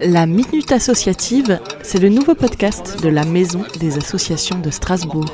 La Minute Associative, c'est le nouveau podcast de la Maison des Associations de Strasbourg.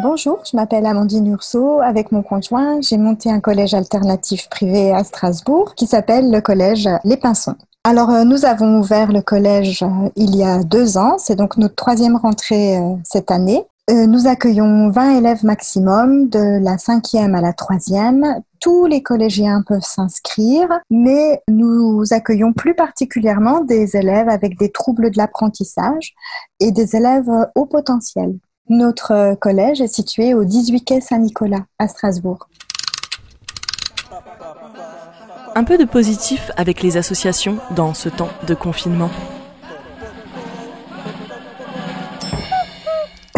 Bonjour, je m'appelle Amandine Urso. Avec mon conjoint, j'ai monté un collège alternatif privé à Strasbourg qui s'appelle le collège Les Pinsons. Alors, euh, nous avons ouvert le collège euh, il y a deux ans. C'est donc notre troisième rentrée euh, cette année. Nous accueillons 20 élèves maximum de la cinquième à la troisième. Tous les collégiens peuvent s'inscrire, mais nous accueillons plus particulièrement des élèves avec des troubles de l'apprentissage et des élèves au potentiel. Notre collège est situé au 18 quai Saint-Nicolas à Strasbourg. Un peu de positif avec les associations dans ce temps de confinement.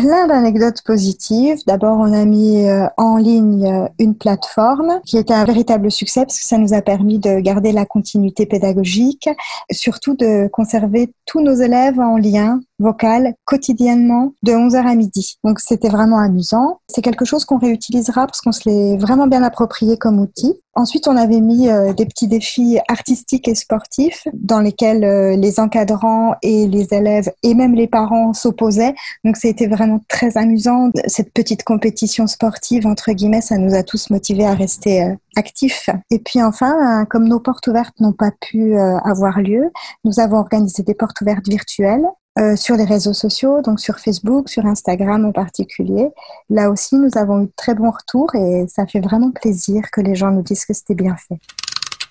Plein d'anecdotes positives. D'abord, on a mis euh, en ligne euh, une plateforme qui était un véritable succès parce que ça nous a permis de garder la continuité pédagogique, surtout de conserver tous nos élèves en lien vocal quotidiennement de 11h à midi. Donc c'était vraiment amusant. C'est quelque chose qu'on réutilisera parce qu'on se l'est vraiment bien approprié comme outil. Ensuite, on avait mis euh, des petits défis artistiques et sportifs dans lesquels euh, les encadrants et les élèves et même les parents s'opposaient. Donc c'était vraiment très amusant. Cette petite compétition sportive, entre guillemets, ça nous a tous motivés à rester euh, actifs. Et puis enfin, comme nos portes ouvertes n'ont pas pu avoir lieu, nous avons organisé des portes ouvertes virtuelles euh, sur les réseaux sociaux, donc sur Facebook, sur Instagram en particulier. Là aussi, nous avons eu de très bons retours et ça fait vraiment plaisir que les gens nous disent que c'était bien fait.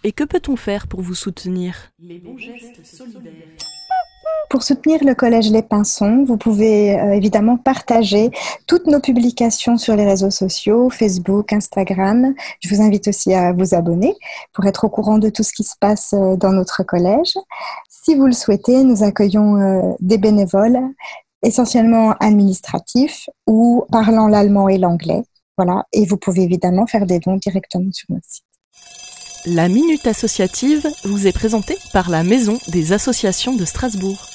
Et que peut-on faire pour vous soutenir? Les bons gestes solidaires. Pour soutenir le Collège Les Pinsons, vous pouvez euh, évidemment partager toutes nos publications sur les réseaux sociaux, Facebook, Instagram. Je vous invite aussi à vous abonner pour être au courant de tout ce qui se passe euh, dans notre collège. Si vous le souhaitez, nous accueillons euh, des bénévoles, essentiellement administratifs ou parlant l'allemand et l'anglais. Voilà, et vous pouvez évidemment faire des dons directement sur notre site. La Minute Associative vous est présentée par la Maison des Associations de Strasbourg.